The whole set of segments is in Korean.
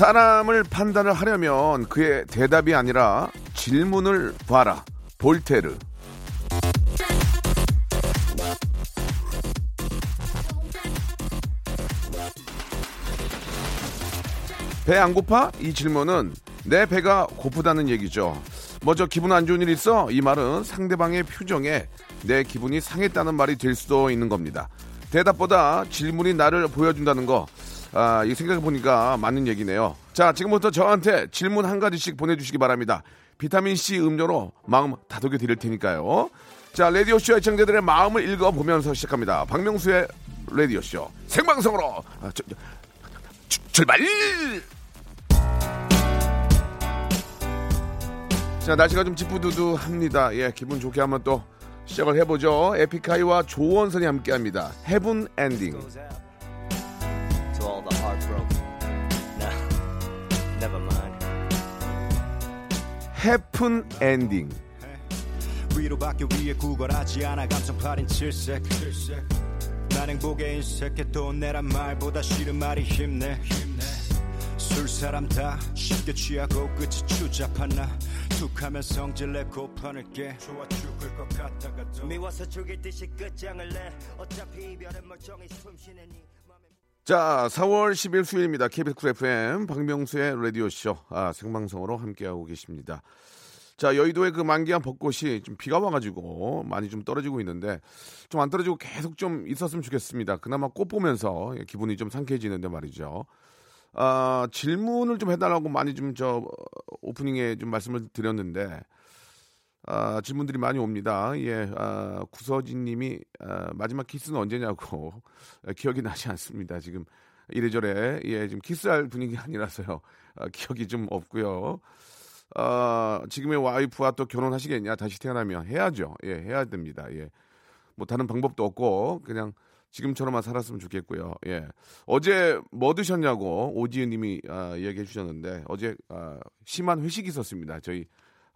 사람을 판단을 하려면 그의 대답이 아니라 질문을 봐라 볼테르 배 안 고파? 이 질문은 내 배가 고프다는 얘기죠. 먼저 기분 안 좋은 일 있어? 이 말은 상대방의 표정에 내 기분이 상했다는 말이 될 수도 있는 겁니다. 대답보다 질문이 나를 보여준다는 거, 아, 이 생각해 보니까 맞는 얘기네요. 자, 지금부터 저한테 질문 한 가지씩 보내주시기 바랍니다. 비타민 C 음료로 마음 다독여 드릴 테니까요. 자, 라디오쇼 애청자들의 마음을 읽어 보면서 시작합니다. 박명수의 라디오 쇼 생방송으로 아, 저, 주- 출발! 자, 날씨가 좀 찌뿌두두합니다. 예, 기분 좋게 한번 또 시작을 해보죠. 에픽하이와 조원선이 함께합니다. 헤븐 엔딩. 해픈 엔딩. 위로밖에 위에 구걸하지 않아 감성파린 칠색 난 행복에 인색해도 내란 말보다 싫은 말이 힘내 술 사람 다 쉽게 취하고 끝이 추잡한 나 툭하면 성질내 고판을 깨 좋아 죽을 것 같다가도 미워서 죽일 듯이 끝장을 내. 어차피 이별은 멀쩡히 숨쉬는 이. 자, 4월 10일 수요일입니다. KBS 쿨 FM 박명수의 라디오쇼 아, 생방송으로 함께하고 계십니다. 자, 여의도의 그 만개한 벚꽃이 좀 비가 와가지고 많이 좀 떨어지고 있는데 좀 안 떨어지고 계속 좀 있었으면 좋겠습니다. 그나마 꽃 보면서 기분이 좀 상쾌해지는데 말이죠. 아, 질문을 좀 해달라고 많이 좀 저 오프닝에 좀 말씀을 드렸는데 아, 질문들이 많이 옵니다. 예, 아, 구서진 님이 아, 마지막 키스는 언제냐고 아, 기억이 나지 않습니다. 지금 이래저래 예, 지금 키스할 분위기 아니라서요. 아, 기억이 좀 없고요. 아, 지금의 와이프와 또 결혼하시겠냐? 다시 태어나면 해야죠. 예, 해야 됩니다. 예. 뭐 다른 방법도 없고 그냥 지금처럼만 살았으면 좋겠고요. 예. 어제 뭐 드셨냐고 오지은 님이 아, 이야기해 주셨는데 어제 아, 심한 회식이 있었습니다. 저희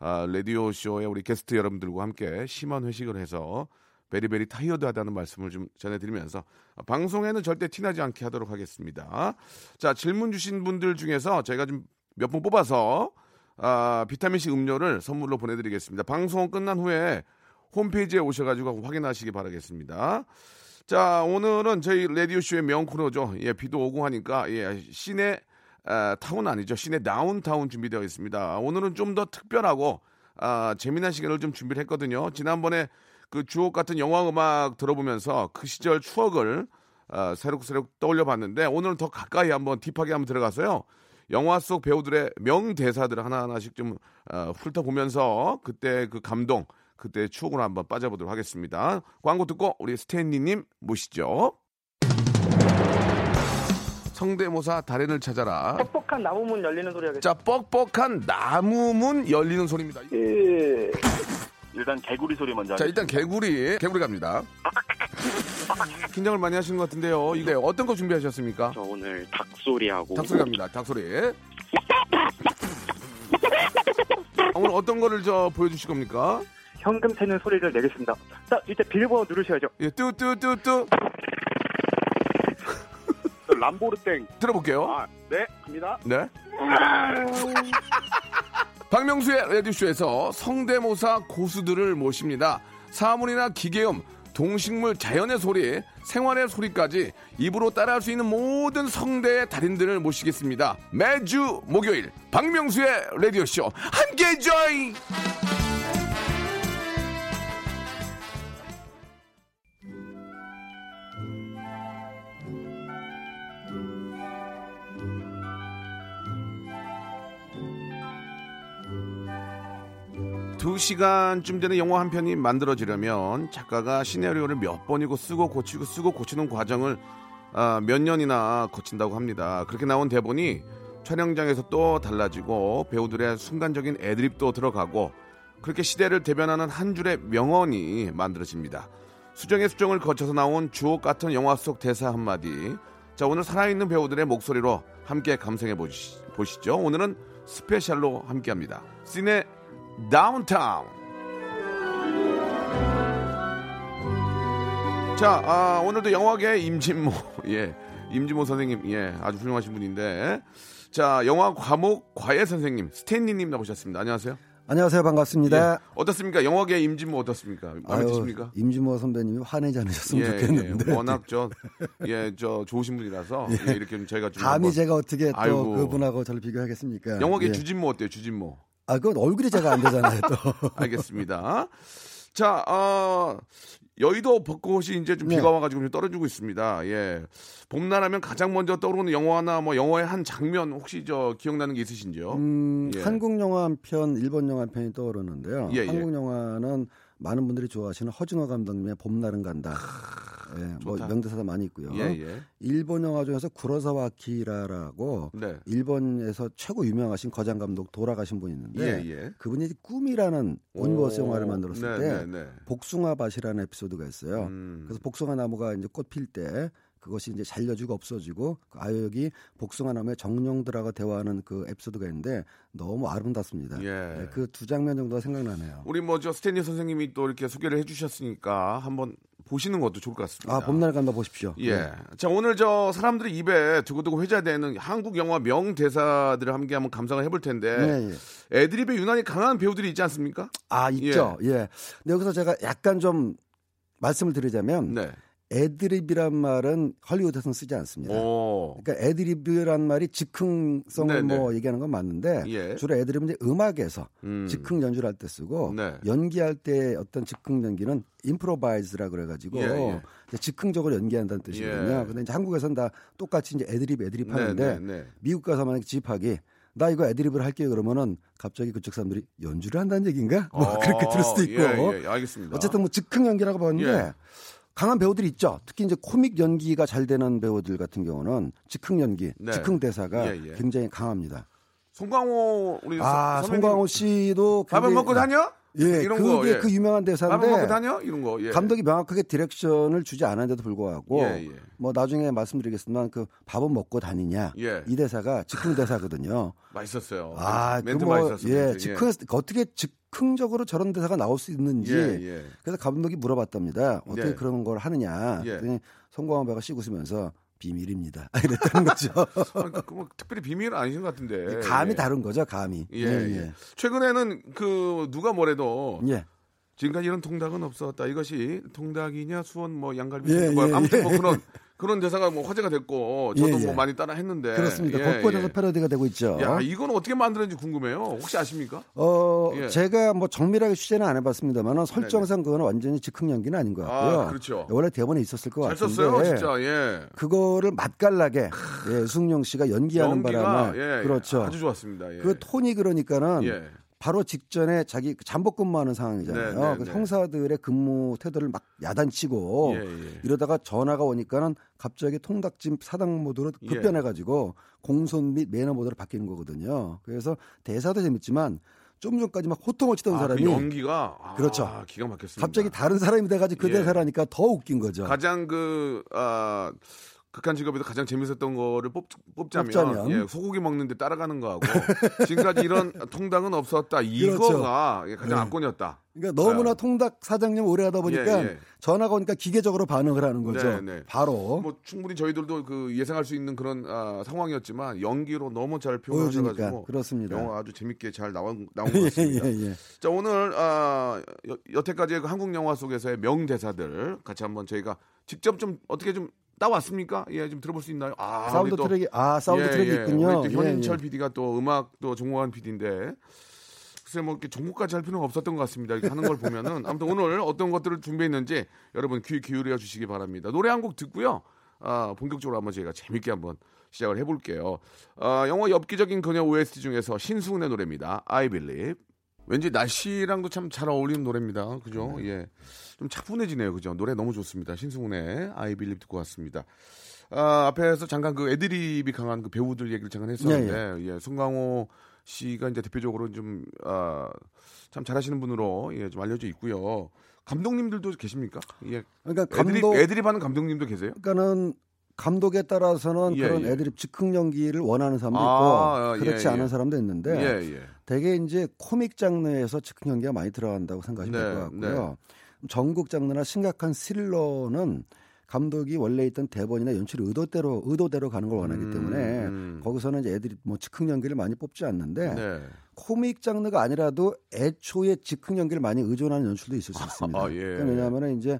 아, 라디오 쇼에 우리 게스트 여러분들과 함께 심한 회식을 해서 베리베리 타이어드하다는 말씀을 좀 전해드리면서 방송에는 절대 티나지 않게 하도록 하겠습니다. 자 질문 주신 분들 중에서 저희가 좀 몇 분 뽑아서 아, 비타민 C 음료를 선물로 보내드리겠습니다. 방송 끝난 후에 홈페이지에 오셔가지고 확인하시기 바라겠습니다. 자 오늘은 저희 라디오 쇼의 명 코너죠. 예 비도 오고 하니까 예 시내 아, 타운 아니죠. 시내 다운타운 준비되어 있습니다. 오늘은 좀 더 특별하고 아, 재미난 시간을 좀 준비를 했거든요. 지난번에 그 주옥 같은 영화 음악 들어보면서 그 시절 추억을 아, 새록새록 떠올려 봤는데 오늘은 더 가까이 한번 딥하게 한번 들어가서요. 영화 속 배우들의 명 대사들을 하나하나씩 좀 아, 훑어보면서 그때 그 감동, 그때 추억으로 한번 빠져보도록 하겠습니다. 광고 듣고 우리 스탠리님 모시죠. 성대모사 달인을 찾아라. 뻑뻑한 나무문 열리는 소리 하겠습니다. 자, 뻑뻑한 나무문 열리는 소리입니다. 예. 일단 개구리 소리 먼저 자, 일단 개구리, 개구리 갑니다. 긴장을 많이 하시는 것 같은데요. 이게 어떤 거 준비하셨습니까? 저 오늘 닭소리하고 닭소리 갑니다. 닭소리. 오늘 어떤 거를 저 보여주실 겁니까? 현금 세는 소리를 내겠습니다. 자, 이제 비밀번호 누르셔야죠. 예, 뚜뚜뚜뚜 람보르땡 들어볼게요. 아, 네 갑니다 네. 박명수의 라디오쇼에서 성대모사 고수들을 모십니다. 사물이나 기계음, 동식물, 자연의 소리, 생활의 소리까지 입으로 따라할 수 있는 모든 성대의 달인들을 모시겠습니다. 매주 목요일 박명수의 라디오쇼 함께 join! 두 시간쯤 되는 영화 한 편이 만들어지려면 작가가 시나리오를 몇 번이고 쓰고 고치고 쓰고 고치는 과정을 아, 몇 년이나 거친다고 합니다. 그렇게 나온 대본이 촬영장에서 또 달라지고 배우들의 순간적인 애드립도 들어가고 그렇게 시대를 대변하는 한 줄의 명언이 만들어집니다. 수정의 수정을 거쳐서 나온 주옥 같은 영화 속 대사 한마디. 자, 오늘 살아있는 배우들의 목소리로 함께 감상해 보시, 보시죠. 오늘은 스페셜로 함께 합니다. 시네 다운타운. 자, 아, 오늘도 영화계 임진모, 예, 임진모 선생님, 예, 아주 훌륭하신 분인데, 자, 영화 과목 과외 선생님 스탠리님 나오셨습니다. 안녕하세요. 안녕하세요. 반갑습니다. 예, 어떻습니까? 영화계 임진모 어떻습니까? 마음에 아유, 드십니까? 임진모 선배님이 화내지 않으셨으면 예, 좋겠는데. 예, 워낙 저, 예, 저 좋으신 분이라서 예, 이렇게 좀 저희가 좀 감히 한번- 제가 어떻게 또 아이고. 그분하고 저를 비교하겠습니까? 영화계 예. 주진모 어때요? 주진모. 아, 그건 얼굴이 제가 안 되잖아요, 또. 알겠습니다. 자, 어, 여의도 벚꽃이 이제 좀 네. 비가 와가지고 좀 떨어지고 있습니다. 예. 봄날하면 가장 먼저 떠오르는 영화나 뭐 영화의 한 장면 혹시 저 기억나는 게 있으신지요? 음, 예. 한국 영화 한 편, 일본 영화 한 편이 떠오르는데요. 예, 예. 한국 영화는 많은 분들이 좋아하시는 허준호 감독님의 봄날은 간다. 예, 뭐 좋다. 명대사가 많이 있고요. 예, 예. 일본 영화 중에서 구로사와 아키라라고 네. 일본에서 최고 유명하신 거장 감독 돌아가신 분이 있는데 예, 예. 그분이 꿈이라는 온버스 영화를 만들었을 네, 때 네, 네. 복숭아밭이라는 에피소드가 있어요. 음. 그래서 복숭아 나무가 이제 꽃 필 때 그것이 이제 잘려주고 없어지고 그 아역이 복숭아 나무의 정령들하고 대화하는 그 에피소드가 있는데 너무 아름답습니다. 예. 그두 장면 정도가 생각나네요. 우리 뭐저 스탠리 선생님이 또 이렇게 소개를 해주셨으니까 한번 보시는 것도 좋을 것 같습니다. 아 봄날 간다 보십시오. 예. 네. 자, 오늘 저 사람들이 입에 두고두고 회자되는 한국 영화 명대사들을 함께 한번 감상을 해볼 텐데 네, 예. 애드립에 유난히 강한 배우들이 있지 않습니까? 아 있죠. 예. 근데 여기서 제가 약간 좀 말씀을 드리자면 네. 애드립이란 말은 헐리우드에서는 쓰지 않습니다. 오. 그러니까 애드립이란 말이 즉흥성을 네네. 뭐 얘기하는 건 맞는데 예. 주로 애드립은 이제 음악에서 음. 즉흥 연주를 할 때 쓰고 네. 연기할 때 어떤 즉흥 연기는 임프로바이즈라 그래가지고 예, 예. 즉흥적으로 연기한다는 뜻이거든요. 예. 근데 이제 한국에서는 다 똑같이 이제 애드립 애드립 하는데 네, 네, 네. 미국 가서 만약에 집하기 나 이거 애드립을 할게요 그러면은 갑자기 그쪽 사람들이 연주를 한다는 얘기인가? 뭐 어, 그렇게 들을 수도 있고 예, 예, 알겠습니다. 어쨌든 뭐 즉흥 연기라고 봤는데 예. 강한 배우들이 있죠. 특히 이제 코믹 연기가 잘 되는 배우들 같은 경우는 즉흥 연기, 네. 즉흥 대사가 예, 예. 굉장히 강합니다. 송강호 우리 아, 송강호 씨도 굉장히- 먹고 다녀? 예, 이런 그게 거, 예. 그 유명한 대사인데 먹고 다녀? 이런 거. 예. 감독이 명확하게 디렉션을 주지 않았는데도 불구하고 예, 예. 뭐 나중에 말씀드리겠지만 그 밥은 먹고 다니냐 예. 이 대사가 즉흥 대사거든요. 맛있었어요. 아, 멘트 그 뭐, 맛있었어요. 예, 멘트. 즉흥 어떻게 즉흥적으로 저런 대사가 나올 수 있는지 예, 예. 그래서 감독이 물어봤답니다. 어떻게 예. 그런 걸 하느냐. 예. 그랬더니 송광호 배가 씩 웃으면서 비밀입니다. 이랬다는 거죠. 아, 그, 그 뭐, 특별히 비밀은 아니신 것 같은데. 감이 예. 다른 거죠, 감이. 예, 예. 최근에는 그 누가 뭐래도 예. 지금까지 이런 통닭은 없었다. 이것이 통닭이냐 수원 뭐 양갈비 예, 뭐 예, 아무튼 뭐 예. 그런 그런 대사가 뭐 화제가 됐고 저도 예, 예. 뭐 많이 따라 했는데 그렇습니다. 예, 곳곳에서 예. 패러디가 되고 있죠. 야, 이건 어떻게 만들었는지 궁금해요. 혹시 아십니까? 어, 예. 제가 뭐 정밀하게 취재는 안 해봤습니다만 설정상 그거는 완전히 즉흥 연기는 아닌 것 같고요. 아, 그렇죠. 원래 대본에 있었을 것잘 같은데 썼어요, 진짜. 예. 그거를 맛깔나게 예, 승용 씨가 연기하는 바람에 예, 그렇죠. 아주 좋았습니다. 예. 그 톤이 그러니까는 예. 바로 직전에 자기 잠복 근무하는 상황이잖아요. 네, 네, 그 네. 형사들의 근무 태도를 막 야단치고 예, 예. 이러다가 전화가 오니까는 갑자기 통닭집 사당 모드로 예. 급변해가지고 공손 및 매너 모드로 바뀌는 거거든요. 그래서 대사도 재밌지만 좀 전까지 막 호통을 치던 아, 사람이 그 연기가 아, 그렇죠. 기가 막혔습니다. 갑자기 다른 사람이 돼가지고 그 예. 대사라니까 더 웃긴 거죠. 가장 그 아, 극한 직업에서 가장 재밌었던 거를 뽑, 뽑자면, 뽑자면. 예, 소고기 먹는데 따라가는 거하고 지금까지 이런 통닭은 없었다. 그렇죠. 이거가 가장 네. 압권이었다. 그러니까 너무나 아. 통닭 사장님 오래 하다 보니까 예, 예. 전화가 오니까 기계적으로 반응을 하는 거죠. 네, 네. 바로. 뭐 충분히 저희들도 그 예상할 수 있는 그런 아, 상황이었지만 연기로 너무 잘 표현하셔가지고 그렇습니다. 영화 아주 재밌게 잘 나온 나온 것 예, 같습니다. 예, 예. 자 오늘 아, 여, 여태까지의 그 한국 영화 속에서의 명대사들 같이 한번 저희가 직접 좀 어떻게 좀 따왔습니까? 예, 좀 들어볼 수 있나요? 아, 사운드 또- 트랙이 아 사운드 예, 트랙이 예. 있군요. 우리 또 현인철 예, 예. PD가 또 음악도 전공한 PD인데 글쎄 뭐 이렇게 종목까지 할 필요는 없었던 것 같습니다. 이렇게 하는 걸 보면은 아무튼 오늘 어떤 것들을 준비했는지 여러분 귀 기울여 주시기 바랍니다. 노래 한 곡 듣고요. 아, 본격적으로 한번 저희가 재밌게 한번 시작을 해볼게요. 아, 영화 엽기적인 그녀 OST 중에서 신승훈의 노래입니다. I Believe. 왠지 날씨랑도 참 잘 어울리는 노래입니다. 그죠? 예. 좀 차분해지네요. 그죠? 노래 너무 좋습니다. 신승훈의 I Believe 듣고 왔습니다. 아, 앞에서 잠깐 그 애드립이 강한 그 배우들 얘기를 잠깐 했었는데 예, 송강호 씨가 이제 대표적으로 좀 아, 참 잘하시는 분으로 예, 좀 알려져 있고요. 감독님들도 계십니까? 예. 그러니까 애드립, 감독 애드립 하는 감독님도 계세요? 그러니까는 감독에 따라서는 예, 그런 예. 애드립 즉흥 연기를 원하는 사람도 아, 있고 그렇지 예, 않은 예. 사람도 있는데 예, 예. 대개 이제 코믹 장르에서 즉흥 연기가 많이 들어간다고 생각하시면 네, 될것 같고요. 전국 장르나 심각한 스릴러는 감독이 원래 있던 대본이나 연출 의도대로 의도대로 가는 걸 원하기 음, 때문에 음. 거기서는 이제 애들이 뭐 즉흥 연기를 많이 뽑지 않는데 네. 코믹 장르가 아니라도 애초에 즉흥 연기를 많이 의존하는 연출도 있을 수 있습니다. 아, 예. 그러니까 왜냐하면 이제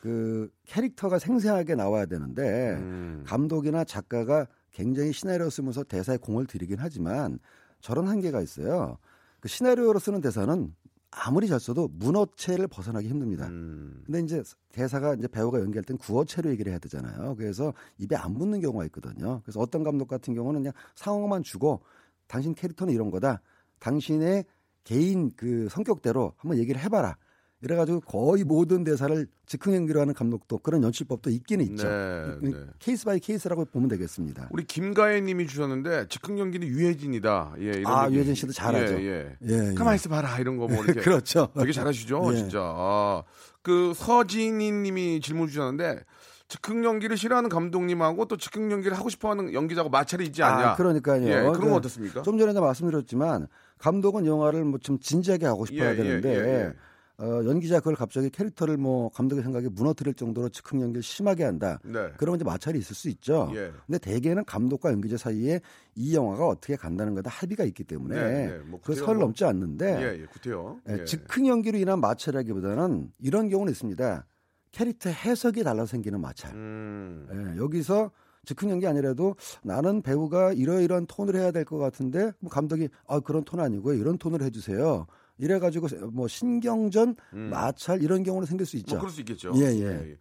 그 캐릭터가 생생하게 나와야 되는데 음. 감독이나 작가가 굉장히 시나리오 쓰면서 대사에 공을 들이긴 하지만 저런 한계가 있어요. 그 시나리오로 쓰는 대사는 아무리 잘 써도 문어체를 벗어나기 힘듭니다. 음. 근데 이제 대사가 이제 배우가 연기할 땐 구어체로 얘기를 해야 되잖아요. 그래서 입에 안 붙는 경우가 있거든요. 그래서 어떤 감독 같은 경우는 그냥 상황만 주고 당신 캐릭터는 이런 거다. 당신의 개인 그 성격대로 한번 얘기를 해봐라. 이래가지고 거의 모든 대사를 즉흥 연기로 하는 감독도 그런 연출법도 있기는 있죠. 네, 이- 네. case by case라고 보면 되겠습니다. 우리 김가혜님이 주셨는데 즉흥 연기는 유해진이다. 예, 이런 아, 얘기. 유해진 씨도 잘하죠. 예, 예. 예, 예. 가만 있어 봐라 이런 거 뭐 이렇게 그렇죠. 되게 잘하시죠, 예. 진짜. 아, 그 서진희님이 질문 주셨는데 즉흥 연기를 싫어하는 감독님하고 또 즉흥 연기를 하고 싶어하는 연기자하고 마찰이 있지 않냐? 아, 그러니까요. 예, 그런 그건 어떻습니까? 좀 전에 말씀드렸지만 감독은 영화를 뭐 좀 진지하게 하고 싶어야 예, 예, 되는데. 어, 연기자 그걸 갑자기 캐릭터를 뭐 감독의 생각에 무너뜨릴 정도로 즉흥 연기를 심하게 한다. 네. 그러면 이제 마찰이 있을 수 있죠. 예. 근데 대개는 감독과 연기자 사이에 이 영화가 어떻게 간다는 거다 합의가 있기 때문에 네, 네. 뭐그 구태여 선 뭐- 넘지 않는데 예, 예, 구태요. 예, 예. 즉흥 연기로 인한 마찰이라기보다는 이런 경우는 있습니다. 캐릭터 해석이 달라 생기는 마찰. 음. 예, 여기서 즉흥 연기 아니라도 나는 배우가 이러이러한 톤을 해야 될 것 같은데 뭐 감독이 아 그런 톤 아니고요 이런 톤을 해주세요. 이래가지고 뭐 신경전 마찰 이런 경우는 생길 수 있죠. 뭐 그럴 수 있겠죠. 예, 예.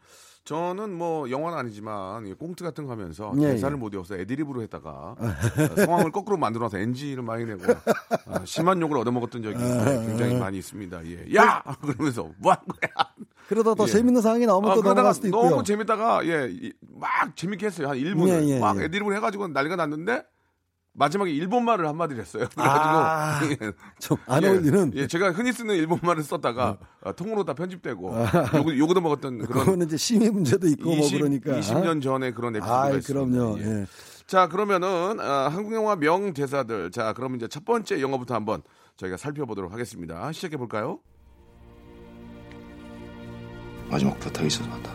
저는 뭐 영화는 아니지만 이 꽁트 같은 거 하면서 예, 대사를 예. 못 외워서 애드립으로 했다가 어, 상황을 거꾸로 만들어서 NG를 많이 내고 아, 심한 욕을 얻어먹었던 적이 굉장히 많이 있습니다. 예. 야! 그러면서 뭐한 거야? 그러다 더 예. 재밌는 상황이 나오면 아, 또 넘어갈 수도 있고요. 너무 재밌다가 예, 이- 막 재밌게 했어요. 한 1분을 예, 예, 막 예. 애드립을 해가지고 난리가 났는데 마지막에 일본 말을 한마디를 했어요. 그래가지고 아, 예. 좀안 예, 어울리는 예, 제가 흔히 쓰는 일본 말을 썼다가 아, 통으로 다 편집되고 요거 요거도 먹었던 그런 그거는 이제 심의 문제도 있고 뭐 20, 그러니까 20년 전에 그런 에피소드가 아, 있습니다. 그럼요. 예. 예. 자, 그러면은 아, 한국 영화 명 대사들. 자, 그러면 이제 첫 번째 영화부터 한번 저희가 살펴보도록 하겠습니다. 시작해 볼까요? 마지막 부탁이 있어서 왔다.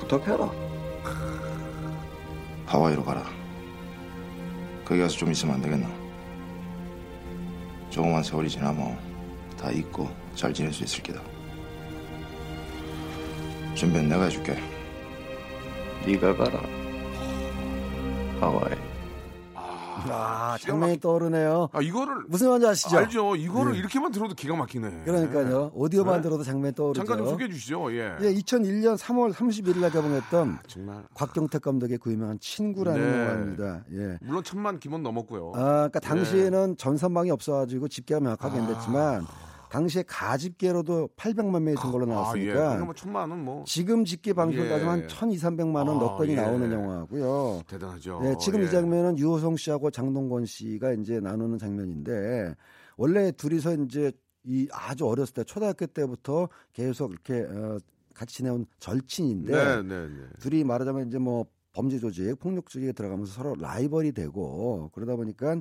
부탁해라. 하와이로 가라. 거기 가서 좀 있으면 안 되겠나? 조그만 세월이 지나면 다 잊고 잘 지낼 수 있을 게다. 준비는 내가 해줄게. 네가 가라. 하와이. 아, 장면이 떠오르네요. 아, 이거를 무슨 말인지 아시죠? 알죠. 이거를 예. 이렇게만 들어도 기가 막히네. 그러니까요. 오디오만 네. 들어도 장면이 떠오르죠. 잠깐 좀 소개해 주시죠. 예. 예, 2001년 3월 31일 날 개봉했던 정말 곽경택 감독의 그 유명한 친구라는 네. 영화입니다. 예. 물론 천만 기본 넘었고요. 아, 그러니까 당시에는 전선망이 없어 가지고 집계가 명확하게 안 됐지만 당시에 가집계로도 800만 명이 된 걸로 아, 예. 나왔으니까 그러니까 뭐 천만은 뭐 지금 집계 방식으로 예. 따지면 한 1,200, 300만 원 아, 넣건이 예. 나오는 영화고요. 대단하죠. 네, 지금 예. 이 장면은 유호성 씨하고 장동건 씨가 이제 나누는 장면인데 원래 둘이서 이제 이 아주 어렸을 때 초등학교 때부터 계속 이렇게 어, 같이 지내온 절친인데 네, 네, 네. 둘이 말하자면 이제 뭐 범죄 조직, 폭력 조직에 들어가면서 서로 라이벌이 되고 그러다 보니까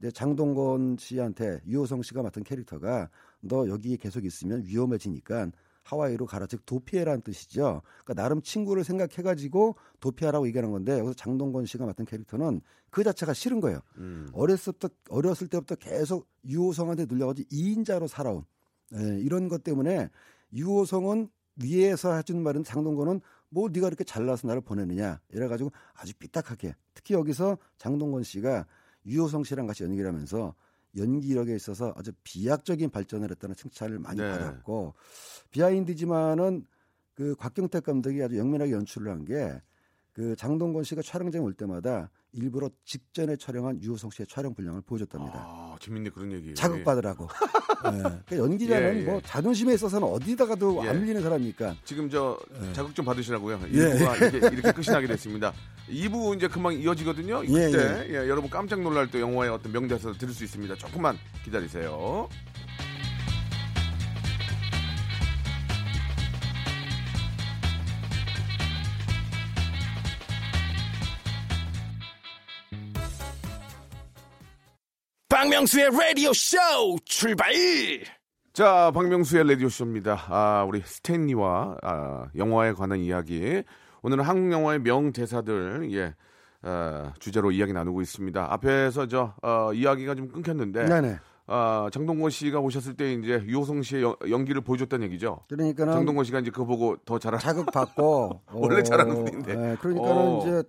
이제 장동건 씨한테 유호성 씨가 맡은 캐릭터가 너 여기 계속 있으면 위험해지니까 하와이로 가라 즉 도피해라는 뜻이죠. 그러니까 나름 친구를 생각해가지고 도피하라고 얘기하는 건데 여기서 장동건 씨가 맡은 캐릭터는 그 자체가 싫은 거예요. 음. 어렸을 때 어렸을 때부터 계속 유호성한테 눌려가지고 2인자로 살아온 예, 이런 것 때문에 유호성은 위에서 해준 말은 장동건은 뭐 네가 이렇게 잘나서 나를 보내느냐 이래가지고 아주 삐딱하게 특히 여기서 장동건 씨가 유호성 씨랑 같이 연기를 하면서 연기력에 있어서 아주 비약적인 발전을 했다는 칭찬을 많이 네. 받았고 비하인드지만은 그 곽경택 감독이 아주 영민하게 연출을 한 게 그 장동건 씨가 촬영장에 올 때마다 일부러 직전에 촬영한 유호성 씨의 촬영 분량을 보여줬답니다. 아, 재밌네 그런 얘기. 자극받으라고. 예. 그러니까 연기자는 예, 예. 뭐 자존심에 있어서는 어디다가도 예. 안 밀리는 사람이니까. 지금 저 예. 자극 좀 받으시라고요. 예. 1부가 이렇게, 이렇게 끝이 나게 됐습니다. 2부 이제 금방 이어지거든요. 예, 그때 예, 여러분 깜짝 놀랄 때 영화의 어떤 명대사를 들을 수 있습니다. 조금만 기다리세요. 박명수의 라디오 쇼 출발! 자, 박명수의 라디오 쇼입니다. 아, 우리 스탠리와 아, 영화에 관한 이야기. 오늘은 한국 영화의 명대사들 예. 아, 주제로 이야기 나누고 있습니다. 앞에서 저 어, 이야기가 좀 끊겼는데 네네. 아, 장동건 씨가 오셨을 때 이제 유호성 씨의 연- 연기를 보여줬다는 얘기죠. 그러니까는 장동건 씨가 이제 그거 보고 더 잘하. 자극 받고 원래 잘하는 분인데. 예, 그러니까는 어. 이제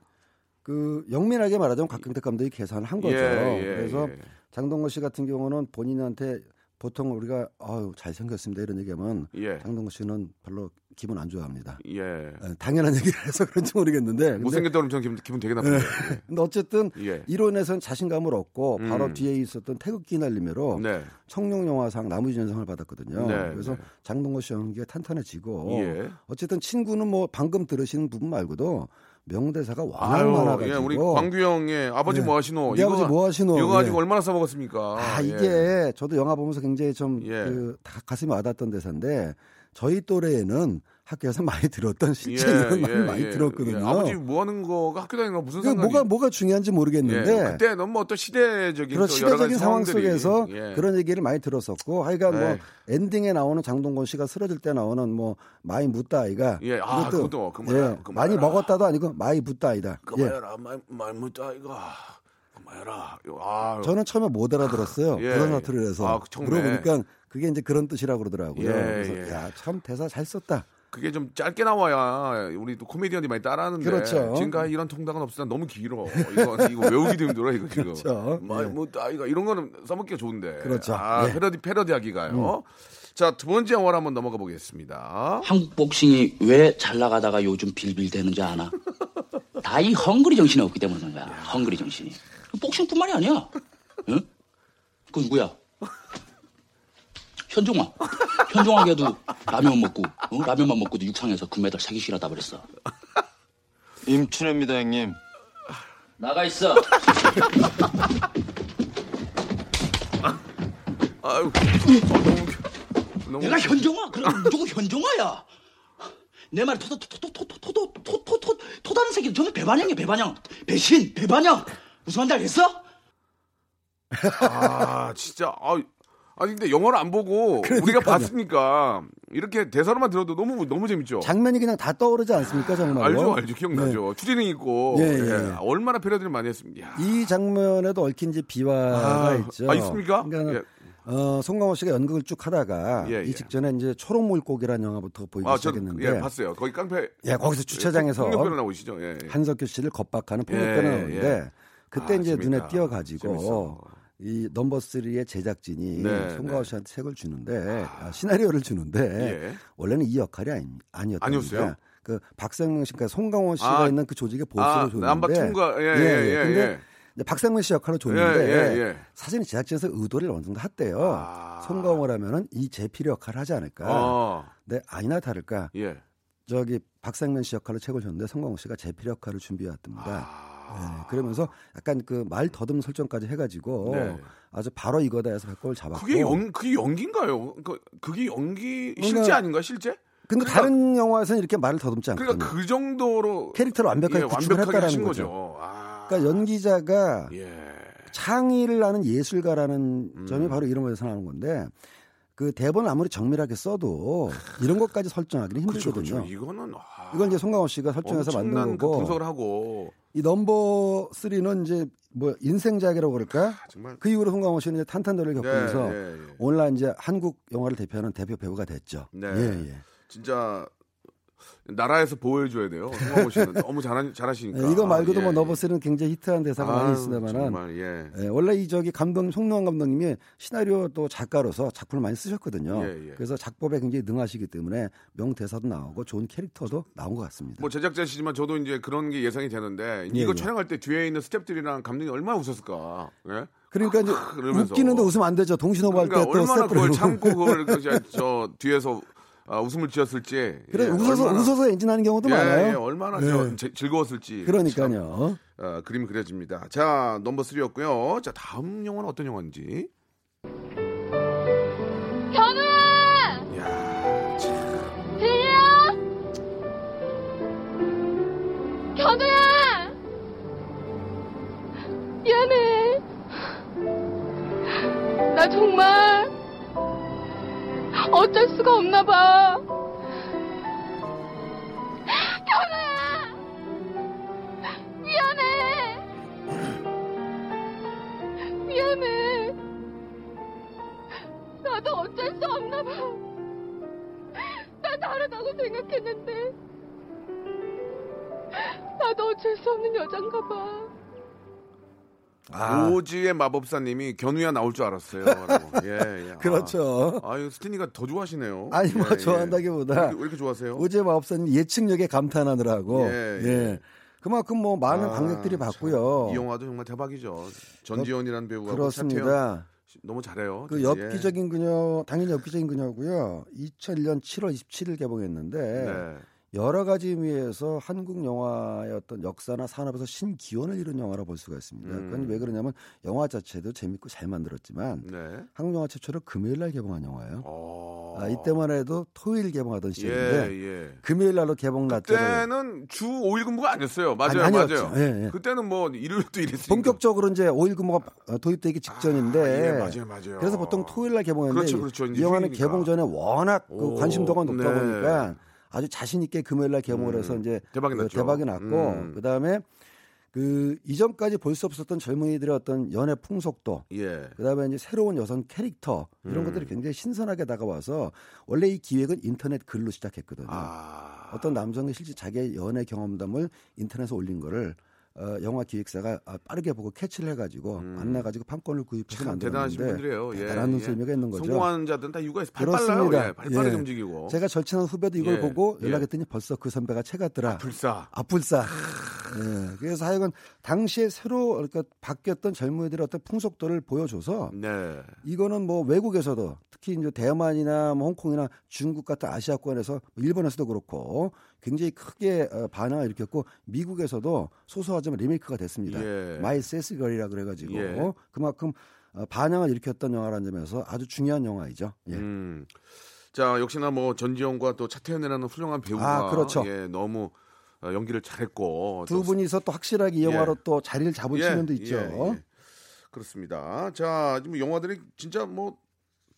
그 영민하게 말하자면 박경택 감독이 계산을 한 거죠. 예, 예, 그래서 예. 장동건 씨 같은 경우는 본인한테 보통 우리가 아유 잘생겼습니다 이런 얘기하면 예. 장동건 씨는 별로 기분 안 좋아합니다. 예. 예, 당연한 얘기를 해서 그런지 모르겠는데 못생겼다 그러면 저는 기분, 되게 나쁜데. 근데 어쨌든 예. 이론에서는 자신감을 얻고 바로 음. 뒤에 있었던 태극기 날리매로 네. 청룡 영화상 나무주연상을 받았거든요. 네, 그래서 네. 장동건 씨 연기가 탄탄해지고 예. 어쨌든 친구는 뭐 방금 들으시는 부분 말고도 명대사가 워낙 아유, 많아가지고 예, 우리 광규형의 아버지 예. 뭐 하시노? 네 아버지 뭐 하시노? 이거 가지고 예. 얼마나 써먹었습니까? 아 예. 이게 저도 영화 보면서 굉장히 좀 예. 그, 다 가슴이 와닿았던 대사인데 저희 또래에는 학교에서 많이 들었던 실제 예, 이런 말 예, 많이 예. 들었거든요. 예, 아버지 뭐 하는 거가 학교 다니는 거 무슨 그 상관이? 뭐가 뭐가 중요한지 모르겠는데 예, 그때 너무 어떤 시대적인 그런 시대적인 상황 상황들이, 속에서 예. 그런 얘기를 많이 들었었고 하여간 뭐 네. 엔딩에 나오는 장동건 씨가 쓰러질 때 나오는 뭐 마이 묵다 아이가 예, 아, 그것도 그만해라, 예, 그만해라. 많이 먹었다도 아니고 마이 묵다 아이가. 예. 그만해라 말, 말 못다 이거 그만해라 아, 저는 처음에 못 알아들었어요. 예. 그런 사투리를 해서 아, 그. 물어보니까 그게 이제 그런 뜻이라고 그러더라고요. 예, 그래서 예. 야참 대사 잘 썼다. 그게 좀 짧게 나와야 우리 또 코미디언들이 많이 따라하는데 그렇죠. 지금까지 이런 통닭은 없으나 너무 길어 이거 이거 외우기도 힘들어 이거 지금 그렇죠. 말 예. 못다 이거 이런 거는 써먹기가 좋은데 그렇죠. 아 예. 패러디 패러디하기가요 자두 번째 영화로 한번 넘어가 보겠습니다 한국 복싱이 왜 잘 나가다가 요즘 빌빌대는지 아나? 다 이 헝그리 정신이 없기 때문인 거야. 헝그리 정신이. 복싱뿐만이 아니야. 응? 그 누구야? 현종아. 현종아 걔도 라면 먹고 어? 라면만 먹고도 육상에서 금메달 세 개씩이나 따버렸어. 임춘혜입니다, 형님. 나가 있어. 아유 너무 내가. 현종아? 그럼 누구 현종아야? 내 말이 토토토토토토토토토토 토다는 새끼 저는 배반영이야 배반영 배신 배반영 무슨 말인지 알겠어? 아 진짜 아 아니 근데 영화를 안 보고 우리가 봤으니까 이렇게 대사로만 들어도 너무 너무 재밌죠. 장면이 그냥 다 떠오르지 않습니까 정말로? 알죠, 알죠, 기억나죠. 추리닝 있고 예, 예, 예, 예. 얼마나 패러디를 많이 했습니다. 야. 이 장면에도 얽힌 이제 비화가 아, 있죠. 아, 있습니까? 그러니까 예. 어, 송강호 씨가 연극을 쭉 하다가 예, 예. 이 직전에 이제 초록 물고기라는 영화부터 보이기 아, 저 시작했는데 예, 봤어요. 거기 깡패. 예, 거기서 주차장에서 폭력배로 나오시죠. 예. 예. 한석규 씨를 겁박하는 예, 폭력배가 나오는데 예. 그때 아, 이제 재밌다. 눈에 띄어 가지고 재밌어. 이 넘버 3의 제작진이 네, 송강호 네. 씨한테 책을 주는데 아, 시나리오를 주는데 예. 원래는 이 역할이 아니, 아니었던 아니었어요? 그 박상명 씨, 그러니까 송강호 씨가 아, 있는 그 조직의 보스로 아, 줬는데 남바 총괄, 예, 예, 예, 근데 예. 박상명 씨 역할로 줬는데 예, 예, 예. 사실은 제작진에서 의도를 어느 정도 했대요. 아. 송강호라면은 이 제필 역할을 하지 않을까. 어, 근데 아니나 다를까 예. 저기 박상면 씨 역할로 책을 줬는데 송강호 씨가 제필 역할을 준비해왔답니다. 네, 그러면서 약간 그 말 더듬 설정까지 해가지고 네. 아주 바로 이거다 해서 백골 잡았고. 그게 연 그게 연기인가요? 그 그게 연기 실제 뭔가- 아닌가 실제? 근데 그러니까- 다른 영화에서는 이렇게 말을 더듬지 않거든요. 그러니까 그 정도로 캐릭터를 완벽하게 예, 구축을 완벽하게 했다라는 하신 거죠. 거죠. 아. 그러니까 연기자가 예. 창의를 하는 예술가라는 음. 점이 바로 이런 거에서 나오는 건데 그 대본을 아무리 정밀하게 써도 이런 것까지 설정하기는 힘들거든요. 그렇죠. 이거는 아, 이건 이제 송강호 씨가 설정해서 만든 엄청난 그 거고 분석을 하고 이 넘버 3는 이제 뭐 인생작이라고 그럴까? 정말 그 이후로 송강호 씨는 이제 탄탄도를 겪으면서 예, 예. 오늘날 이제 한국 영화를 대표하는 대표 배우가 됐죠. 네. 예, 예. 진짜 나라에서 보호해줘야 돼요. 송강호 씨는 너무 잘하, 잘하시니까. 예, 이거 말고도 예, 뭐 예. 너버스는 굉장히 히트한 대사가 많이 아유, 있습니다만은 정말 예. 예, 원래 이 저기 감독 송노환 감독님이 시나리오 또 작가로서 작품을 많이 쓰셨거든요. 예, 예. 그래서 작법에 굉장히 능하시기 때문에 명대사도 나오고 좋은 캐릭터도 나온 것 같습니다. 뭐 제작자시지만 저도 이제 그런 게 예상이 되는데 예, 이거 예. 촬영할 때 뒤에 있는 스탭들이랑 감독이 얼마나 웃었을까. 예? 그러니까 이제 그러면서. 웃기는데 웃으면 안 되죠. 동신호흡 그러니까 할때또 얼마나 그걸 참고 그걸 저 뒤에서 아, 웃음을 지었을지. 그래 예, 웃어서 얼마나- 웃어서 엔진하는 경우도 예, 많아요. 예, 얼마나 예. 저, 제- 즐거웠을지. 참, 그러니까요. 어, 그림이 그려집니다. 자 넘버 3였고요. 자 다음 영화는 어떤 영화인지. 견우야! 야, 참. 들려? 견우야! 미안해. 나 정말 어쩔 수가 없나 봐. 견우야! 미안해. 미안해. 나도 어쩔 수 없나 봐. 나 다르다고 생각했는데 나도 어쩔 수 없는 여잔가 봐. 아, 오지의 마법사님이 견우야 나올 줄 알았어요. 라고. 예, 예. 그렇죠. 아, 아유 스티니가 더 좋아하시네요. 아니 뭐 예, 예. 좋아한다기보다 왜 이렇게, 왜 이렇게 좋아하세요? 오제 마법사님 예측력에 감탄하느라고 예, 예, 예. 그만큼 뭐 많은 아, 관객들이 참, 봤고요. 이 영화도 정말 대박이죠. 전지현이라는 배우가 그렇습니다. 너무 잘해요. 그 예. 엽기적인 그녀 당연히 엽기적인 그녀고요. 2001년 7월 27일 개봉했는데 네. 여러 가지 의미에서 한국 영화의 어떤 역사나 산업에서 신기원을 이룬 영화라 볼 수가 있습니다. 음. 그건 왜 그러냐면 영화 자체도 재밌고 잘 만들었지만 네. 한국 영화 최초로 금요일 날 개봉한 영화예요. 어. 아, 이때만 해도 토요일 개봉하던 예, 시절인데 예. 금요일 날로 개봉 날짜를 그때는 주 5일 근무가 아니었어요. 맞아요, 아니. 맞아요. 예, 예. 그때는 뭐 일요일도 일했으니까. 본격적으로 이제 5일 근무가 도입되기 직전인데 아, 예, 맞아요, 맞아요. 그래서 보통 토요일 날 개봉했는데 그렇죠, 그렇죠. 이 영화는. 개봉 전에 워낙 그 오, 관심도가 높다 네. 보니까 아주 자신 있게 금요일 날 개봉을 음, 해서 이제 대박이 그 났죠. 대박이 났고 음. 그다음에 그 이전까지 볼 수 없었던 젊은이들의 어떤 연애 풍속도 예. 그다음에 이제 새로운 여성 캐릭터 이런 음. 것들이 굉장히 신선하게 다가와서 원래 이 기획은 인터넷 글로 시작했거든요. 아. 어떤 남성이 실제 자기의 연애 경험담을 인터넷에 올린 거를 어, 영화 기획사가 아, 빠르게 보고 캐치를 해가지고 음. 만나가지고 판권을 구입해서 참 대단하신 만들었는데 분들이에요. 예, 대단한 예. 의미가 있는 거죠. 성공하는 자들은 다 있어요. 발 그렇습니다. 예, 발 빠르게 예. 움직이고. 제가 절친한 후배도 이걸 예, 보고 예. 연락했더니 벌써 그 선배가 채 같더라. 불사. 아뿔싸. 예, 그래서 하여간 당시에 새로 그러니까 바뀌었던 젊은이들의 어떤 풍속도를 보여줘서 네. 이거는 뭐 외국에서도 특히 이제 대만이나 뭐 홍콩이나 중국 같은 아시아권에서 뭐 일본에서도 그렇고 굉장히 크게 어, 반응을 일으켰고 미국에서도 소소하지만 리메이크가 됐습니다. 예. My Sassy Girl이라 그래가지고 예. 그만큼 어, 반응을 일으켰던 영화라는 점에서 아주 중요한 영화이죠. 예. 음. 자, 역시나 뭐 전지현과 또 차태현이라는 훌륭한 배우가 아, 그렇죠. 예, 너무 어, 연기를 잘했고 두 또 분이서 또 확실하게 이 예. 영화로 또 자리를 잡은 예, 측면도 있죠. 예, 예. 그렇습니다. 자, 지금 영화들이 진짜 뭐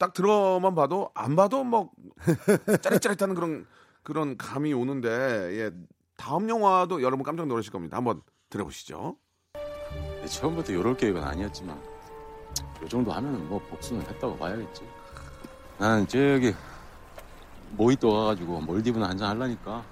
딱 들어만 봐도 안 봐도 뭐 짜릿짜릿한 그런 그런 감이 오는데 예. 다음 영화도 여러분 깜짝 놀라실 겁니다. 한번 들어보시죠. 처음부터 이럴 계획은 아니었지만 이 정도 하면은 뭐 복수는 했다고 봐야겠지. 나는 저기 모히또 가가지고 몰디브나 한잔 하려니까